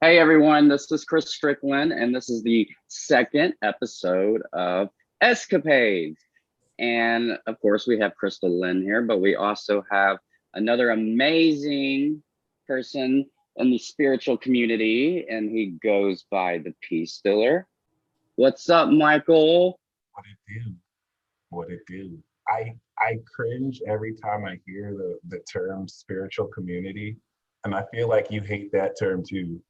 Hey everyone, this is Chris Strickland, and this is the second episode of Escapades. And of course, we have Chrystal Lynn here, but we also have another amazing person in the spiritual community, and he goes by the Peace Dealer. What's up, Michael? What it do? What it do? I I cringe every time I hear the the term spiritual community, and I feel like you hate that term too.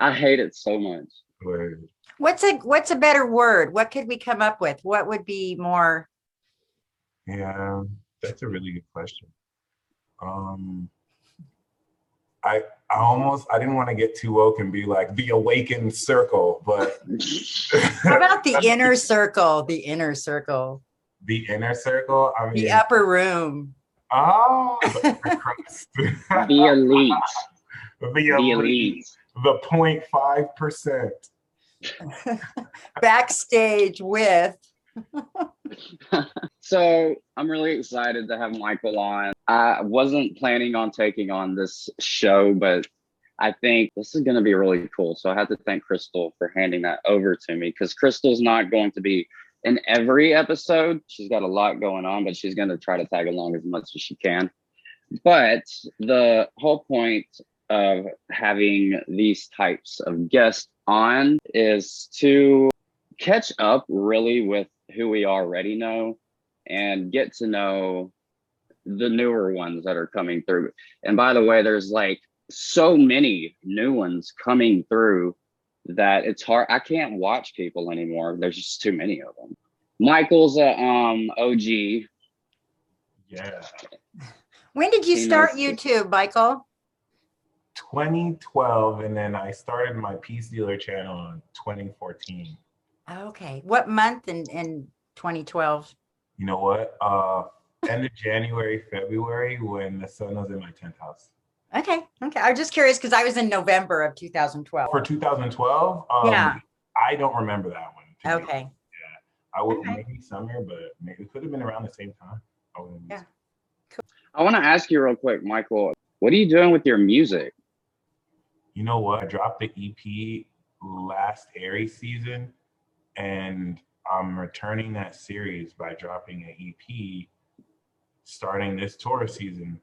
I hate it so much. Word. What's a what's a better word? What could we come up with? What would be more Yeah, that's a really good question. Um, I I almost I didn't want to get too woke and be like the awakened circle, but how about the inner circle? The inner circle, the inner circle. I mean, the upper room. Oh, the elite. the The elite, elite. the 0.5 percent. Backstage with so I'm really excited to have Michael on. I wasn't planning on taking on this show, but I think this is going to be really cool. So I have to thank Chrystal for handing that over to me because Chrystal's not going to be in every episode. She's got a lot going on, but she's going to try to tag along as much as she can. But the whole point of having these types of guests on is to catch up really with who we already know and get to know the newer ones that are coming through. And by the way, there's like so many new ones coming through that it's hard. I can't watch people anymore. There's just too many of them. Michael's a um OG. Yeah. when did you He start knows. YouTube, Michael? 2012, and then I started my Peace Dealer channel in 2014. Okay. What month in, in 2012? You know what? Uh, end of January, February, when the sun was in my 10th house. Okay. Okay. I'm just curious because I was in November of 2012. For 2012, um, Yeah. I don't remember that one. Okay. honest. I would Okay. maybe summer, but maybe it could have been around the same time. I wouldn't be Yeah. I want to ask you real quick, Michael, what are you doing with your music? You know what? I dropped the EP last Aries season, and I'm returning that series by dropping an EP starting this Taurus season.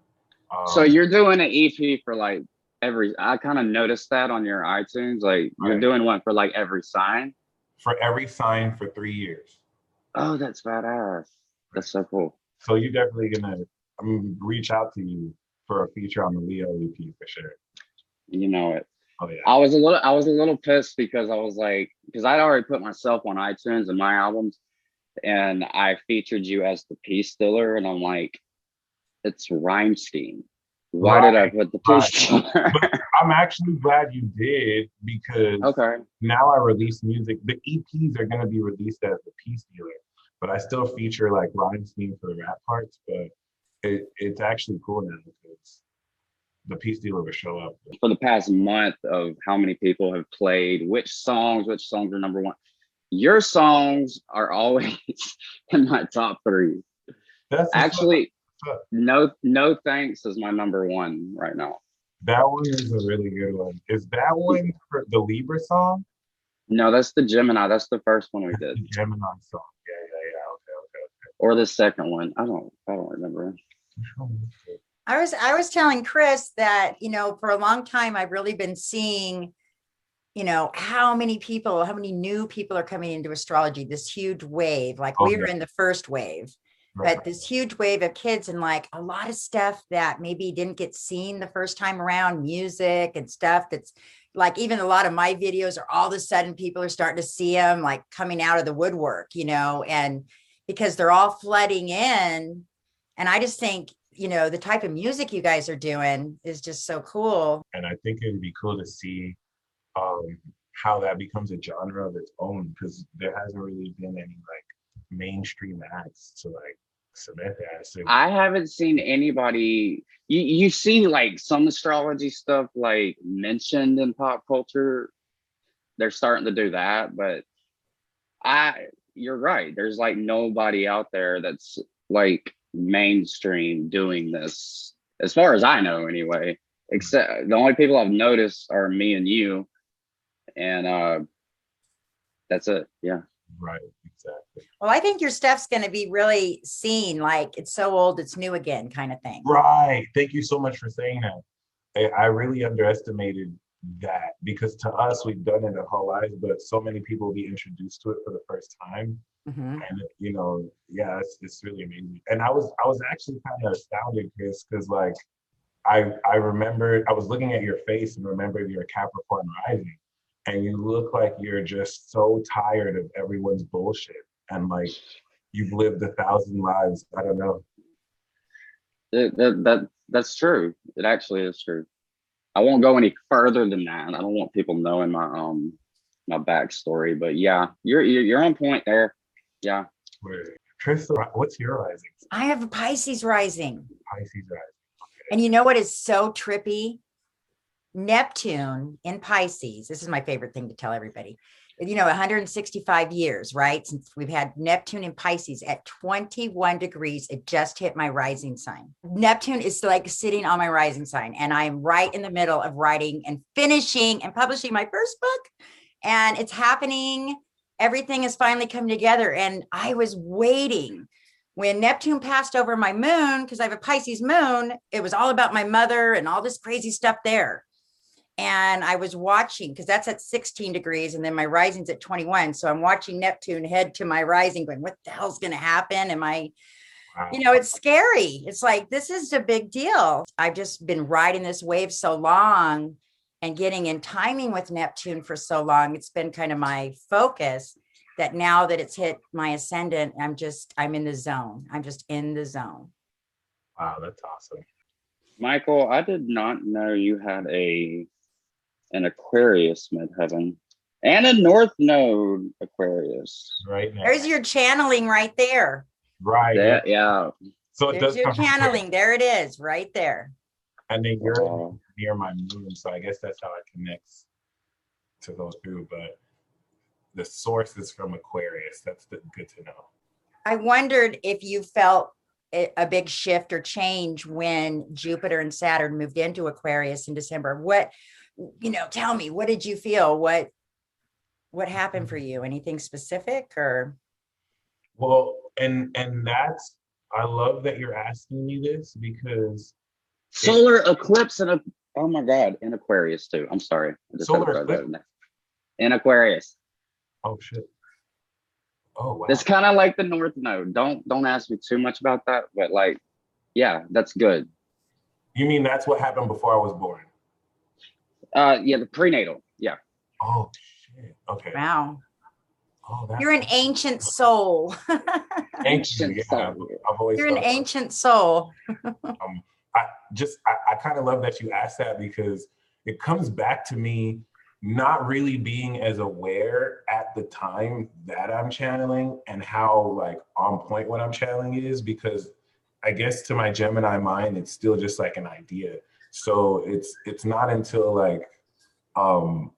Um, So you're doing an EP for like every I kind of noticed that on your iTunes. Like you're Right. doing one for like every sign. for every sign for three years. Oh, that's badass. That's so cool. So you're definitely gonna I'm gonna reach out to you for a feature on the Leo EP for sure. You know it. Oh yeah. I was a little I was a little pissed because I was like because I'd already put myself on iTunes and my albums and I featured you as the Peace Dealer and I'm like it's Rhymestein. Why did I put the right. Peace Dealer? I'm actually glad you did because okay. now I release music. The EPs are gonna be released as the Peace Dealer, but I still feature like scheme for the rap parts. But it, it's actually cool now because the Peace Dealer will show up. For the past month of how many people have played which songs, which songs are number one. Your songs are always in my top three. That's Actually, What's no, no thanks is my number one right now. that one is a really good one. Is that one for the Libra song? No, that's the Gemini. That's the first one we did, The Gemini song. Yeah, yeah, yeah. Okay, okay, okay. or the second one. I don't, I don't remember. okay, okay. I was I was telling Chris that, you know, for a long time I've really been seeing, you know, how many people, how many new people are coming into astrology, this huge wave. Like Oh, we were in the first wave, Right. but this huge wave of kids and like a lot of stuff that maybe didn't get seen the first time around, music and stuff that's like even a lot of my videos are all of a sudden people are starting to see them like coming out of the woodwork, you know, and because they're all flooding in. And I just think, you know, the type of music you guys are doing is just so cool. and I think it would be cool to see um, how that becomes a genre of its own because there hasn't really been any like mainstream acts to like that. So I haven't seen anybody. You you see like some astrology stuff like mentioned in pop culture. They're starting to do that, but I you're right. There's like nobody out there that's like mainstream doing this, as far as I know, anyway. except the only people I've noticed are me and you, and uh, that's it. Yeah. Right. Well, I think your stuff's going to be really seen like it's so old, it's new again kind of thing. Right. Thank you so much for saying that. I, I really underestimated that because to us we've done it our whole lives, but so many people will be introduced to it for the first time. Mhm. And you know, yeah, it's, it's really amazing. And I was I was actually kind of astounded, Chris, because like I I remembered I was looking at your face and remembered your Capricorn rising, and you look like you're just so tired of everyone's bullshit and like you've lived a thousand lives. I don't know. It, that, that that's true. It actually is true. I won't go any further than that. I don't want people knowing my um my backstory, but yeah, you're you're, you're on point there. Yeah. Where Chrystal, what's your rising? I have a Pisces rising. Pisces rising. And you know what is so trippy? Neptune in Pisces. This is my favorite thing to tell everybody. You know, 165 years, right? Since we've had Neptune in Pisces at 21 degrees, it just hit my rising sign. Neptune is like sitting on my rising sign, and I'm right in the middle of writing and finishing and publishing my first book. And it's happening. Everything is finally coming together. And I was waiting when Neptune passed over my moon, because I have a Pisces moon, it was all about my mother and all this crazy stuff there. And I was watching because that's at 16 degrees, and then my rising's at 21. So I'm watching Neptune head to my rising, going, What the hell's going to happen? Am I, Wow. you know, it's scary. It's like, this is a big deal. I've just been riding this wave so long and getting in timing with Neptune for so long. It's been kind of my focus that now that it's hit my ascendant, I'm just, I'm in the zone. I'm just in the zone. wow, that's awesome. Michael, I did not know you had a an Aquarius midheaven and a North Node Aquarius. Right now. There's your channeling right there. right. That, yeah. So it There's does your come from channeling. There it is, right there. And then you're Wow. near my moon, so I guess that's how it connects to those two. But the source is from Aquarius. That's the, good to know. I wondered if you felt a a big shift or change when Jupiter and Saturn moved into Aquarius in December. What, you know, tell me, what did you feel? What, what happened for you? Anything specific or? Well, and and that's I love that you're asking me this because Solar eclipse and a oh my god, in Aquarius too. I'm sorry. I just had to Solar throw that eclipse? in there. In Aquarius. oh shit. Oh wow. It's kind of like the North Node. Don't don't ask me too much about that, but like, yeah, that's good. you mean that's what happened before I was born? Uh, yeah, the prenatal. Yeah. Oh shit. Okay. Wow. Oh, that's You're an ancient soul. ancient. Ancient Yeah, soul. I've always You're an thought about- ancient soul. I just I, I kind of love that you asked that because it comes back to me not really being as aware at the time that I'm channeling and how like on point what I'm channeling is because I guess to my Gemini mind it's still just like an idea. So it's it's not until like um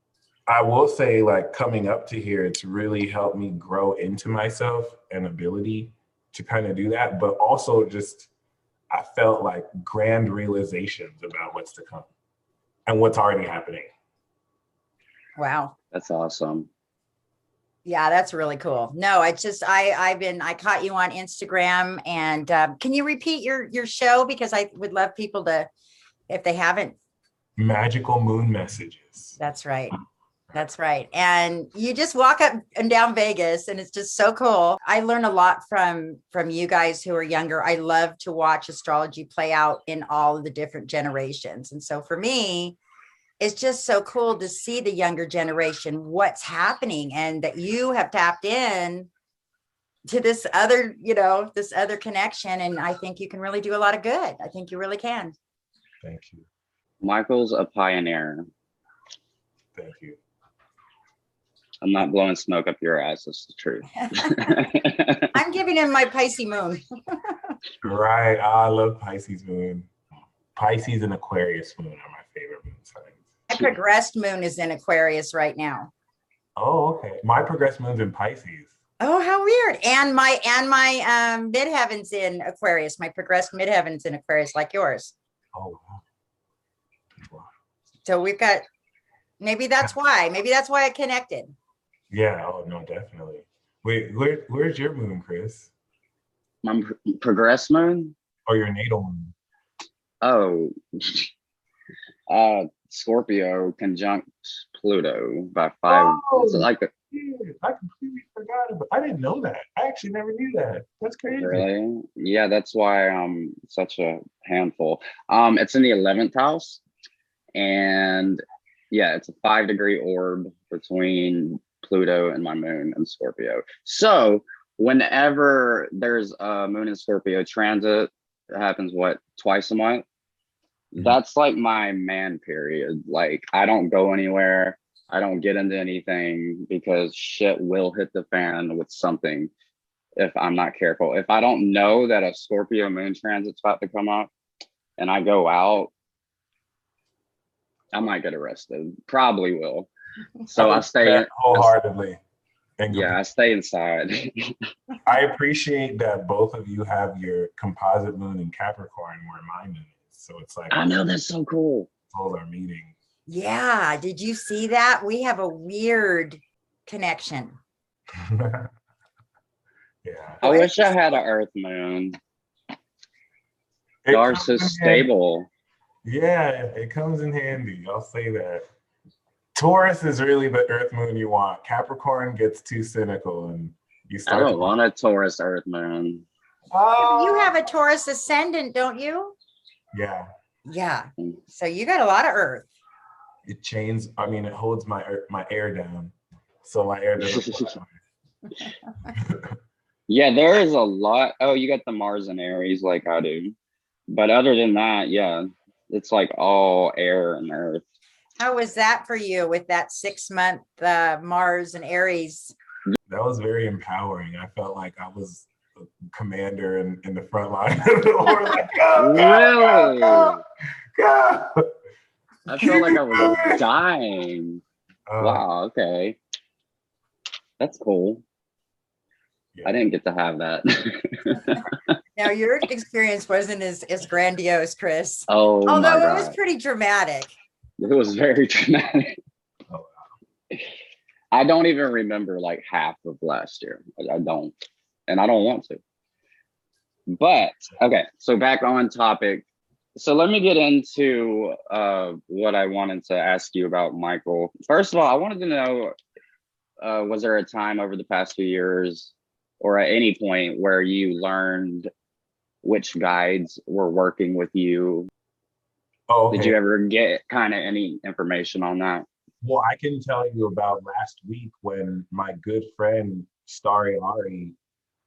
I will say like coming up to here it's really helped me grow into myself and ability to kind of do that but also just I felt like grand realizations about what's to come and what's already happening. Wow. That's awesome. Yeah, that's really cool. No, it's just I I've been I caught you on Instagram and um, can you repeat your your show because I would love people to if they haven't. Magical moon messages. That's right. That's right. And you just walk up and down Vegas and it's just so cool. I learn a lot from from you guys who are younger. I love to watch astrology play out in all of the different generations. And so for me, it's just so cool to see the younger generation what's happening and that you have tapped in to this other, you know, this other connection and I think you can really do a lot of good. I think you really can. Thank you. Michael's a pioneer. Thank you. I'm not blowing smoke up your ass. That's the truth. I'm giving him my Pisces moon. Right. I love Pisces moon. Pisces and Aquarius moon are my favorite moon signs. My progressed moon is in Aquarius right now. Oh, okay. My progressed moon's in Pisces. Oh, how weird. And my and my um midheaven's in Aquarius. My progressed midheaven's in Aquarius like yours. Oh, wow. So we've got maybe that's why. Maybe that's why I connected. Yeah. Oh no, definitely. Wait, where where's your moon, Chris? My progress moon. Or your natal moon? Oh, uh, Scorpio conjunct Pluto by five. It's Oh. like a, Yeah, I completely forgot about. I didn't know that. I actually never knew that. That's crazy. really, yeah. That's why I'm such a handful. Um, it's in the eleventh house, and yeah, it's a five degree orb between Pluto and my moon and Scorpio. So whenever there's a moon in Scorpio transit, it happens what twice a month. Mhm. That's like my man period. Like I don't go anywhere. I don't get into anything because shit will hit the fan with something if I'm not careful. If I don't know that a Scorpio moon transit's about to come up and I go out, I might get arrested. Probably will. So I would stay that wholeheartedly. And yeah, I stay inside. I appreciate that both of you have your composite moon in Capricorn where mine is. So it's like I know that's so cool. both are meeting. Yeah. Did you see that? We have a weird connection. yeah. I wish I had an Earth moon. It Y'all are in stable. Yeah, it comes in handy. I'll say that. Taurus is really the Earth moon you want. Capricorn gets too cynical and you I don't want a Taurus Earth moon. Oh, You ah! have a Taurus ascendant, don't you? Yeah, Yeah. Mm. So you got a lot of earth. it chains. I mean, it holds my my air down, so my air doesn't. Yeah, there is a lot. Oh, you got the Mars and Aries like I do. But other than that, yeah, it's like all air and earth. How was that for you with that six month uh, Mars and Aries? that was very empowering. I felt like I was a commander in, in the front line of the war. Like, go, go, Really? go, go, go. I felt like I was dying. Uh, Wow, okay. That's cool. Yeah. I didn't get to have that. Now your experience wasn't as, as grandiose, Chris. oh my Although it god. was pretty dramatic. It was very dramatic. Oh, wow. I don't even remember like half of last year. I I don't, and I don't want to. But okay, so back on topic. So let me get into uh, what I wanted to ask you about, Michael. First of all, I wanted to know: uh, was there a time over the past few years, or at any point, where you learned which guides were working with you? Oh, okay. Did you ever get kind of any information on that? Well, I can tell you about last week when my good friend Starry Ari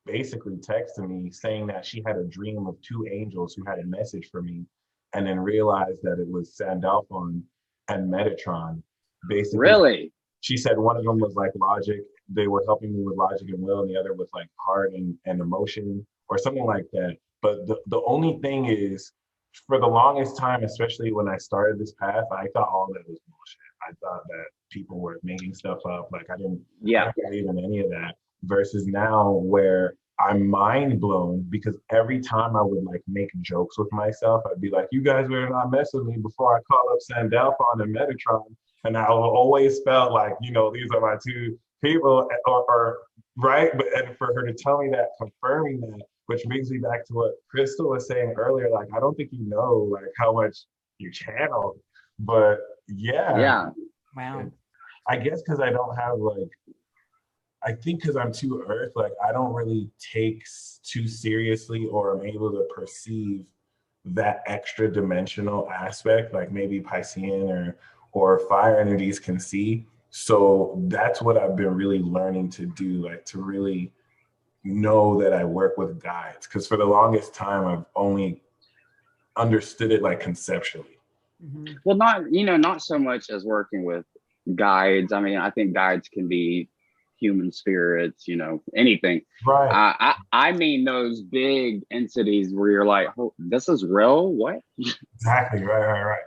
basically texted me saying that she had a dream of two angels who had a message for me and then realized that it was Sandalphon and Metatron. Basically, Really? she said one of them was like logic. They were helping me with logic and will, and the other was like heart and, and emotion or something like that. But the, the only thing is, for the longest time, especially when I started this path, I thought all that was bullshit. I thought that people were making stuff up. Like I didn't, I Yeah. don't believe in any of that. Versus now where I'm mind blown because every time I would like make jokes with myself, I'd be like, you guys were not messing with me before I call up Sandalphon and Metatron. And I always felt like, you know, these are my two people or, or right. But and for her to tell me that, confirming that, which brings me back to what Chrystal was saying earlier, like I don't think you know like how much you channel. But yeah, Yeah. Wow. I guess because I don't have like, I think because I'm too earth, like I don't really take too seriously or I'm able to perceive that extra dimensional aspect, like maybe Piscean or or fire energies can see. So that's what I've been really learning to do, like to really know that I work with guides. Because for the longest time, I've only understood it like conceptually. Mhm. Well, not you know, not so much as working with guides. I mean, I think guides can be human spirits, you know, anything. Right. I I, I mean those big entities where you're like, oh, this is real. What? Exactly. Right. Right. Right.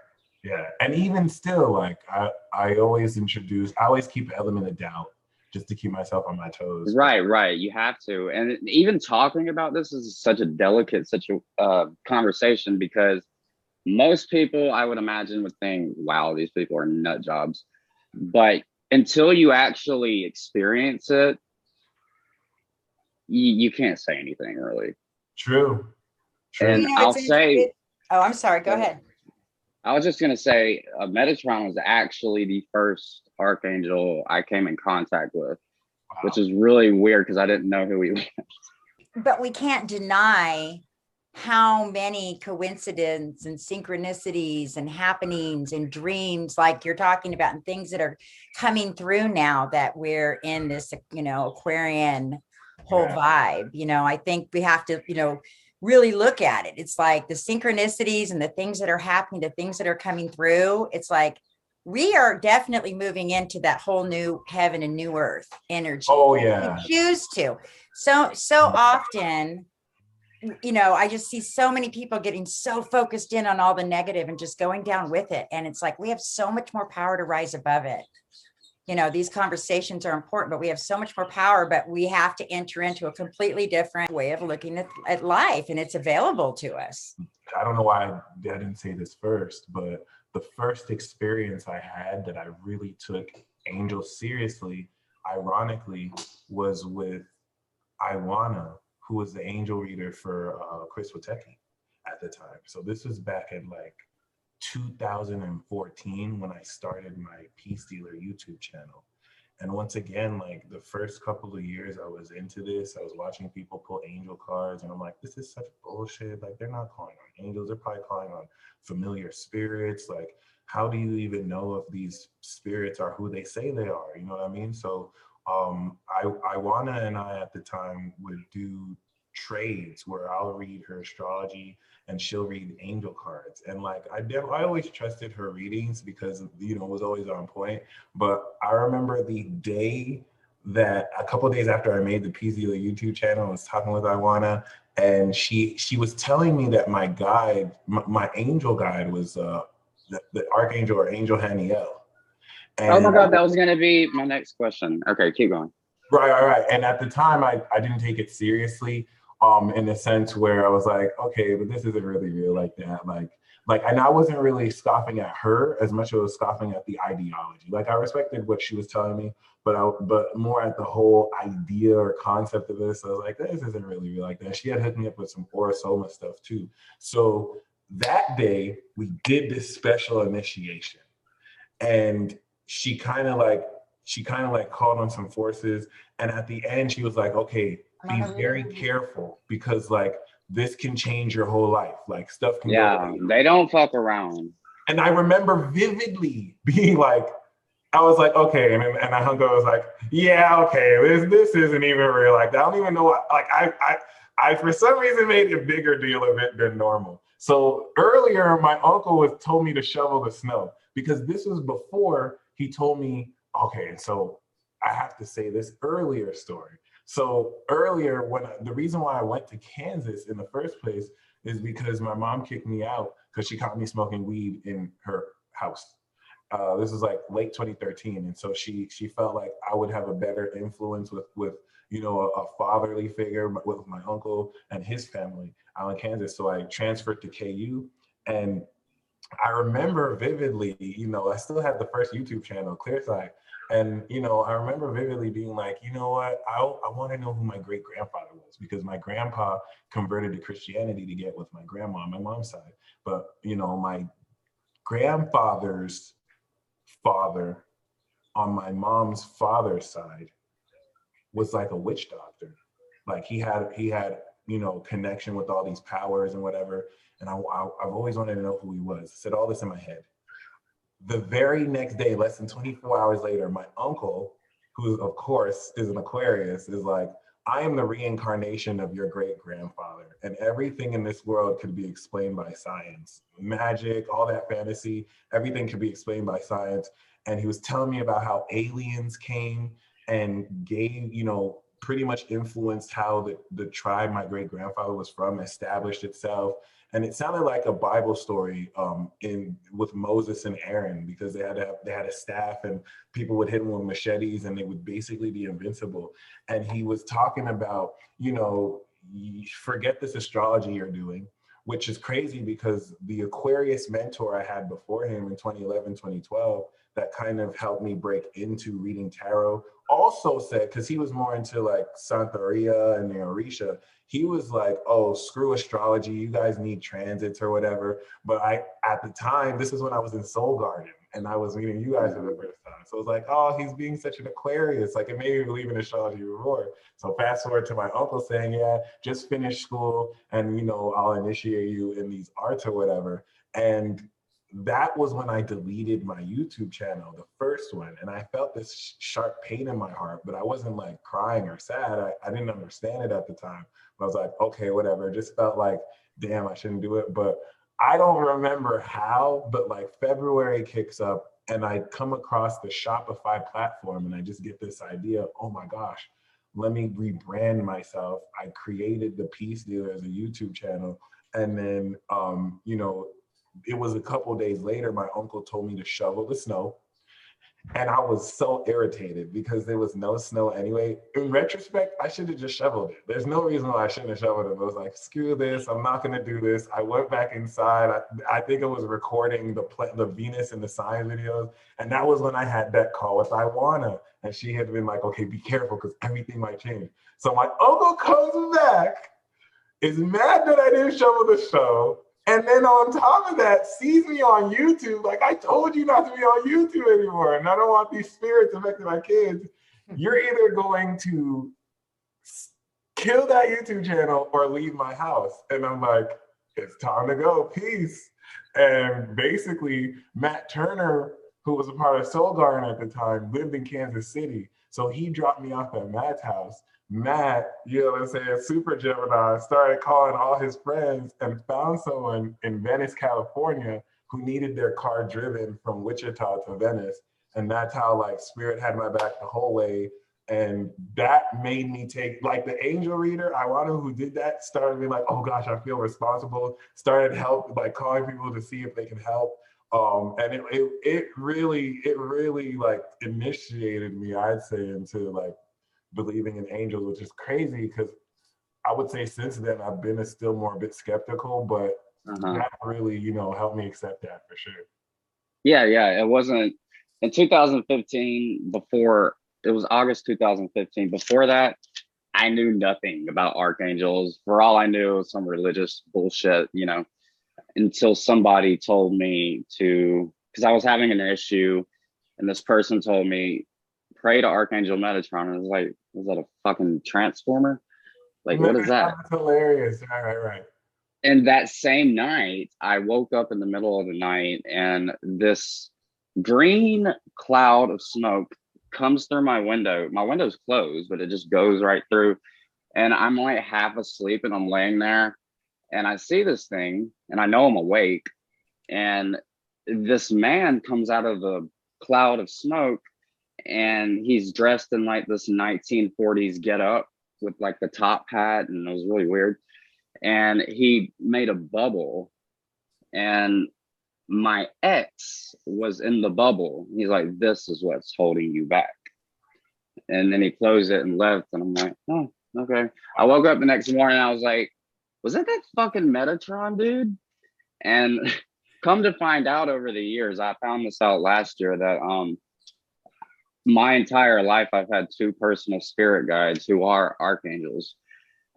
Yeah. And even still, like I, I always introduce, I always keep an element of doubt just to keep myself on my toes. Right, right. You have to. And even talking about this is such a delicate, such a uh, conversation because most people I would imagine would think, wow, these people are nut jobs. But until you actually experience it, you, you can't say anything really. True. True. And You know, I'll say, interesting- Oh, I'm sorry. Go Go ahead. I was just gonna say, uh, Metatron was actually the first archangel I came in contact with, Wow. which is really weird because I didn't know who he was. but we can't deny how many coincidences and synchronicities and happenings and dreams like you're talking about and things that are coming through now that we're in this you know aquarian whole Yeah. vibe you know i think we have to you know really look at it it's like the synchronicities and the things that are happening the things that are coming through it's like we are definitely moving into that whole new heaven and new earth energy Oh we yeah. choose to. So so often, you know, I just see so many people getting so focused in on all the negative and just going down with it. And it's like we have so much more power to rise above it. You know, these conversations are important, but we have so much more power, but we have to enter into a completely different way of looking at, at life and it's available to us. I don't know why I didn't say this first, but the first experience I had that I really took angels seriously, ironically, was with Iwana, who was the angel reader for uh, Chris Witecki at the time. So this was back in like 2014 when I started my Peace Dealer YouTube channel. And once again, like the first couple of years I was into this, I was watching people pull angel cards, and I'm like, this is such bullshit. Like, they're not calling on angels, they're probably calling on familiar spirits. Like, how do you even know if these spirits are who they say they are? You know what I mean? So, um, I, Iwana and I at the time would do trades where I'll read her astrology and she'll read angel cards. And like I did, I always trusted her readings because you know it was always on point. But I remember the day that a couple days after I made the PZ YouTube channel, I was talking with Iwana, and she she was telling me that my guide, my, my angel guide, was uh the, the archangel or angel Haniel. And Oh my god, that was gonna be my next question. Okay, keep going. Right, right, right. And at the time, I, I didn't take it seriously, um, in the sense where I was like, okay, but this isn't really real like that. Like, like, and I wasn't really scoffing at her as much as I was scoffing at the ideology. Like, I respected what she was telling me, but I, but more at the whole idea or concept of this. I was like, this isn't really real like that. She had hooked me up with some Aura Soma stuff too. So that day, we did this special initiation, and she kind of like she kind of like called on some forces and at the end she was like okay be very careful because like this can change your whole life. Like stuff can Yeah, go they don't fuck around. and i remember vividly being like i was like okay and, and i hung up. I was like yeah okay this this isn't even real. Like i don't even know what like i i i for some reason made a bigger deal of it than normal. So earlier my uncle was told me to shovel the snow because this was before he told me okay And so i have to say this earlier story so earlier when I- the reason why i went to kansas in the first place is because my mom kicked me out because she caught me smoking weed in her house. Uh, this was like late 2013 and so she she felt like i would have a better influence with with you know a, a fatherly figure with my uncle and his family out in kansas. So i transferred to ku and I remember vividly, you know, I still had the first YouTube channel, Clearside. And, you know, I remember vividly being like, you know what, I, I want to know who my great grandfather was because my grandpa converted to Christianity to get with my grandma on my mom's side. But, you know, my grandfather's father on my mom's father's side was like a witch doctor. Like he had, he had, you know, connection with all these powers and whatever and I, I, have always wanted to know who he was. I said all this in my head. The very next day, less than 24 hours later, my uncle, who of course is an Aquarius, is like, I am the reincarnation of your great grandfather, and everything in this world could be explained by science. Magic, all that fantasy, everything could be explained by science. And he was telling me about how aliens came and gave, you know, pretty much influenced how the, the tribe my great grandfather was from established itself and it sounded like a Bible story um, in with Moses and Aaron because they had a, they had a staff and people would hit them with machetes and they would basically be invincible. And he was talking about, you know, forget this astrology you're doing. which is crazy because the Aquarius mentor I had before him in 2011, 2012, that kind of helped me break into reading tarot, also said, because he was more into like Santeria and the Orisha, he was like, oh, screw astrology. You guys need transits or whatever. But I, at the time, this is when I was in Soul Garden and I was meeting you guys for the first time. So it was like, oh, he's being such an Aquarius. Like it made me believe in astrology more. So fast forward to my uncle saying, yeah, just finish school and, you know, I'll initiate you in these arts or whatever. And that was when I deleted my YouTube channel, the first one. And I felt this sharp pain in my heart, but I wasn't like crying or sad. I, I didn't understand it at the time. But I was like, okay, whatever. It just felt like, damn, I shouldn't do it. But I don't remember how, but like February kicks up and I come across the Shopify platform and I just get this idea, oh my gosh, let me rebrand myself. I created the Peace Dealer as a YouTube channel. And then, um, you know, it was a couple days later, my uncle told me to shovel the snow. And I was so irritated because there was no snow anyway. In retrospect, I should have just shoveled it. There's no reason why I shouldn't have shoveled it. I was like, screw this. I'm not going to do this. I went back inside. I, I think I was recording the the Venus and the sign videos. And that was when I had that call with Iwana. And she had been like, okay, be careful because everything might change. So my uncle comes back, is mad that I didn't shovel the show and then on top of that, sees me on YouTube. Like I told you not to be on YouTube anymore, and I don't want these spirits affecting my kids. You're either going to kill that YouTube channel or leave my house. And I'm like, it's time to go. Peace. And basically, Matt Turner, who was a part of Soul Garden at the time, lived in Kansas City. So he dropped me off at Matt's house. Matt, you know what I'm saying, super Gemini, started calling all his friends and found someone in Venice, California who needed their car driven from Wichita to Venice. And that's how like spirit had my back the whole way. And that made me take like the angel reader, Iwana, who did that, started being like, oh gosh, I feel responsible. Started help like calling people to see if they can help. Um, and it, it it really, it really like initiated me, I'd say, into like believing in angels, which is crazy because I would say since then I've been a still more a bit skeptical, but uh-huh. that really, you know, helped me accept that for sure. Yeah, yeah. It wasn't in 2015 before it was August 2015. Before that, I knew nothing about archangels. For all I knew, it was some religious bullshit, you know, until somebody told me to, because I was having an issue, and this person told me, pray to Archangel Metatron. And I was like, was that a fucking transformer? Like, what is that? That's hilarious. Right, right, right. And that same night, I woke up in the middle of the night and this green cloud of smoke comes through my window. My window's closed, but it just goes right through. And I'm like half asleep and I'm laying there and I see this thing and I know I'm awake. And this man comes out of the cloud of smoke and he's dressed in like this 1940s get up with like the top hat and it was really weird. And he made a bubble and my ex was in the bubble. He's like this is what's holding you back. And then he closed it and left and i'm like oh okay. I woke up the next morning i was like was that that fucking metatron dude? And come to find out over the years i found this out last year that um my entire life, I've had two personal spirit guides who are archangels,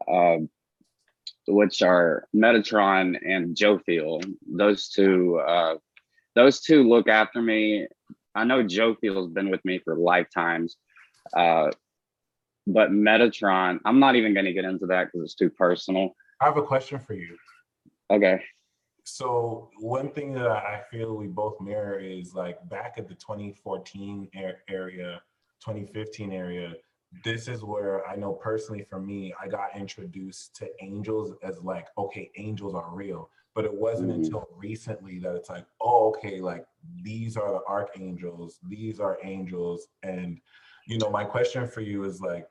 uh, which are Metatron and Jophiel. Those two, uh, those two look after me. I know Jophiel's been with me for lifetimes, uh, but Metatron, I'm not even going to get into that because it's too personal. I have a question for you. Okay so one thing that I feel we both mirror is like back at the 2014 area, 2015 area, this is where I know personally for me, I got introduced to angels as like, okay, angels are real. But it wasn't mm-hmm. until recently that it's like, oh, okay, like these are the archangels, these are angels. And, you know, my question for you is like,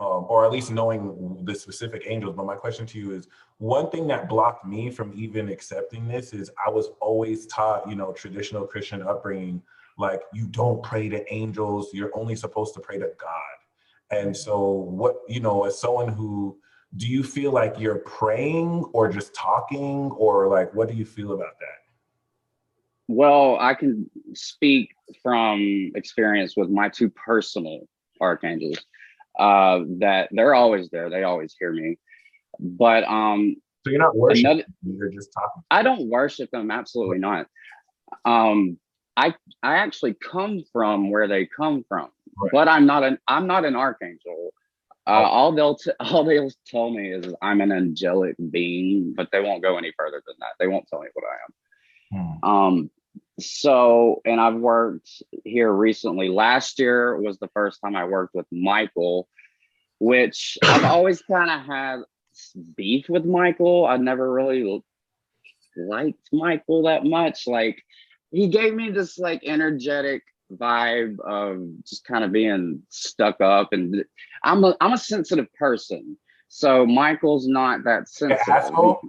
um, or at least knowing the specific angels. But my question to you is one thing that blocked me from even accepting this is I was always taught, you know, traditional Christian upbringing, like you don't pray to angels, you're only supposed to pray to God. And so, what, you know, as someone who do you feel like you're praying or just talking or like what do you feel about that? Well, I can speak from experience with my two personal archangels. Uh, that they're always there. They always hear me. But um, so you're not worshiping; another, you're just talking. I don't worship them. Absolutely not. Um, I I actually come from where they come from, Right. but I'm not an I'm not an archangel. Uh, Oh. all they'll t- all they'll tell me is I'm an angelic being, but they won't go any further than that. They won't tell me what I am. Hmm. Um, so, and I've worked here recently. Last year was the first time I worked with Michael, which I've always kind of had beef with Michael. I never really liked Michael that much. Like, he gave me this like energetic vibe of just kind of being stuck up, and I'm a I'm a sensitive person. So Michael's not that sensitive. asshole?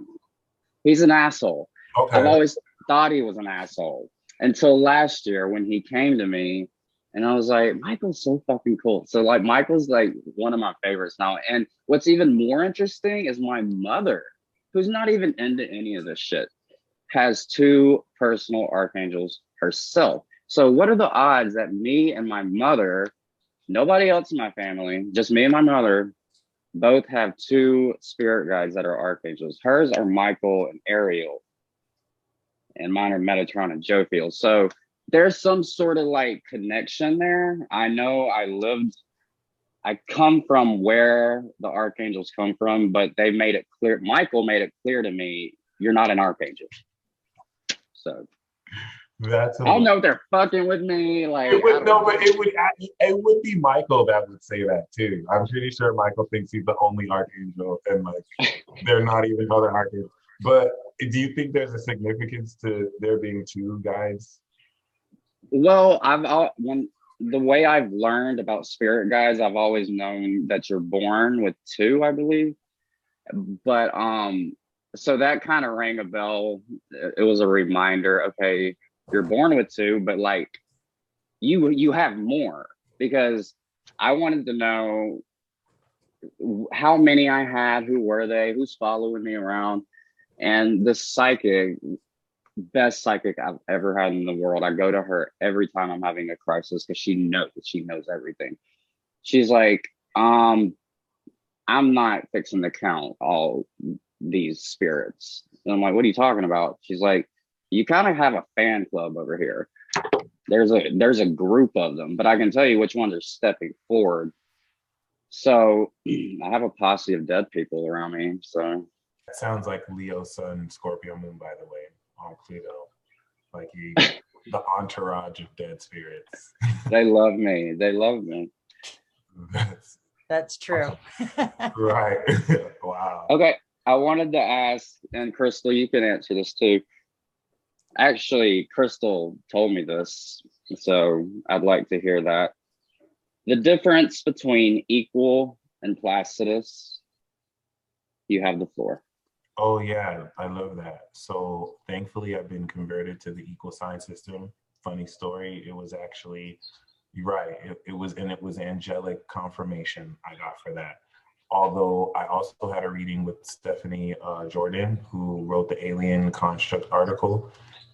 He's an asshole. Okay. I've always thought he was an asshole until last year when he came to me and I was like, Michael's so fucking cool. So like Michael's like one of my favorites now. And what's even more interesting is my mother, who's not even into any of this shit, has two personal archangels herself. So what are the odds that me and my mother, nobody else in my family, just me and my mother, both have two spirit guides that are archangels. Hers are Michael and Ariel and mine are Metatron and Jophiel. So there's some sort of like connection there. I know I lived, I come from where the archangels come from, but they made it clear. Michael made it clear to me, you're not an archangel. So That's I don't know if they're fucking with me. Like, It would no, know. but it would it would be Michael that would say that too. I'm pretty sure Michael thinks he's the only archangel, and like they're not even other archangels. But do you think there's a significance to there being two guys? Well, I've al- when the way I've learned about spirit guides, I've always known that you're born with two, I believe. But um, so that kind of rang a bell. It was a reminder. Okay, you're born with two, but like you you have more because I wanted to know how many I had, who were they, who's following me around, and the psychic best psychic I've ever had in the world. I go to her every time I'm having a crisis because she knows she knows everything. She's like, um, I'm not fixing to count all these spirits. And I'm like, what are you talking about? She's like, you kind of have a fan club over here. There's a there's a group of them, but I can tell you which ones are stepping forward. So I have a posse of dead people around me. So That sounds like Leo Sun, Scorpio Moon, by the way, on Pluto. Like he, the entourage of dead spirits. they love me. They love me. That's That's true. right. wow. Okay, I wanted to ask, and Chrystal, you can answer this too. Actually, Chrystal told me this, so I'd like to hear that. The difference between equal and placidus. You have the floor. Oh yeah, I love that. So thankfully, I've been converted to the equal sign system. Funny story. It was actually, you're right. It, it was and it was angelic confirmation I got for that. Although I also had a reading with Stephanie uh, Jordan, who wrote the alien construct article,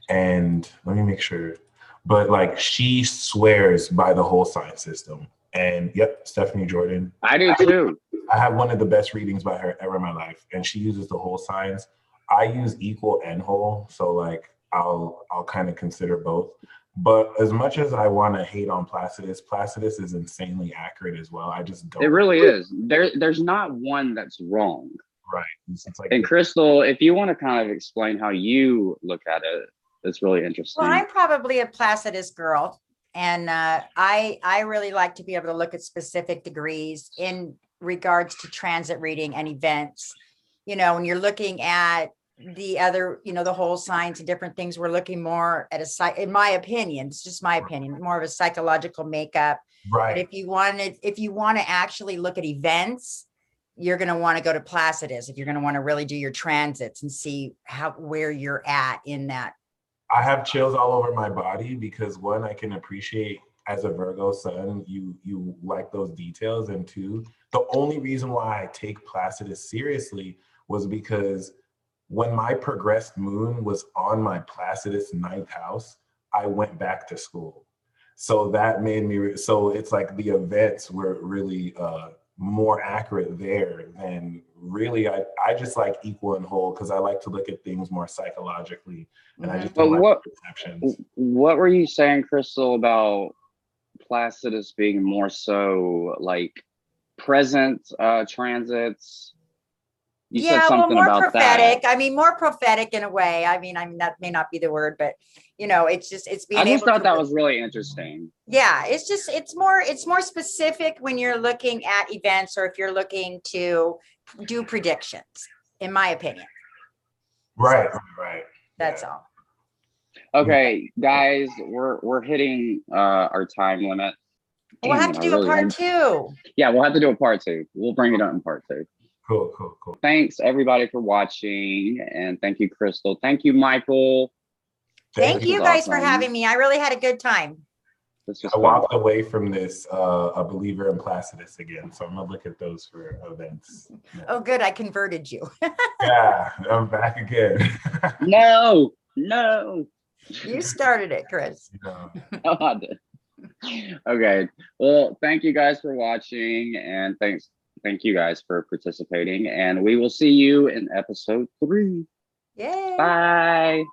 and let me make sure. But like she swears by the whole sign system. And yep, Stephanie Jordan, I do too. I have one of the best readings by her ever in my life, and she uses the whole signs. I use equal and whole, so like I'll I'll kind of consider both. But as much as I want to hate on Placidus, Placidus is insanely accurate as well. I just don't. It really is. There, there's not one that's wrong. right. It's, it's like And Chrystal, if you want to kind of explain how you look at it, it's really interesting. Well, I'm probably a Placidus girl, and uh, I I really like to be able to look at specific degrees in regards to transit reading and events. You know, when you're looking at the other, you know, the whole signs and different things, we're looking more at a psych. In my opinion, it's just my opinion, more of a psychological makeup. But right. if you wanted, if you want to actually look at events, you're going to want to go to Placidus. If you're going to want to really do your transits and see how where you're at in that I have chills all over my body because one, I can appreciate as a Virgo sun, you you like those details, and two, the only reason why I take Placidus seriously was because when my progressed moon was on my Placidus ninth house, I went back to school. So that made me, re- so it's like the events were really uh, more accurate there than really, I, I just like equal and whole because I like to look at things more psychologically and I Mhm. just But don't like what- perceptions. What were you saying, Chrystal, about Placidus being more so like present uh transits? You yeah, said well, something more about prophetic. that. I mean, more prophetic in a way. I mean, I mean that may not be the word, but you know, it's just it's being I just able thought to that was really interesting. yeah it's just it's more it's more specific when you're looking at events or if you're looking to do predictions in my opinion Right, right, right. that's Yeah. all Okay, guys, we're we're hitting uh our time limit. We'll have to do really a part two Yeah, we'll have to do a part two. We'll bring it up in part two. Cool, cool, cool. Thanks everybody for watching, and thank you, Chrystal. Thank you, Michael. thank This you was guys for having me i really had a good time I fun. walked away from this uh, a believer in Placidus again, so I'm gonna look at those for events. oh good i converted you Yeah, I'm back again. No, no. you started it chris You know. No, I did. Okay. Well, thank you guys for watching, and thanks, thank you guys for participating. And we will see you in episode three. yay Bye.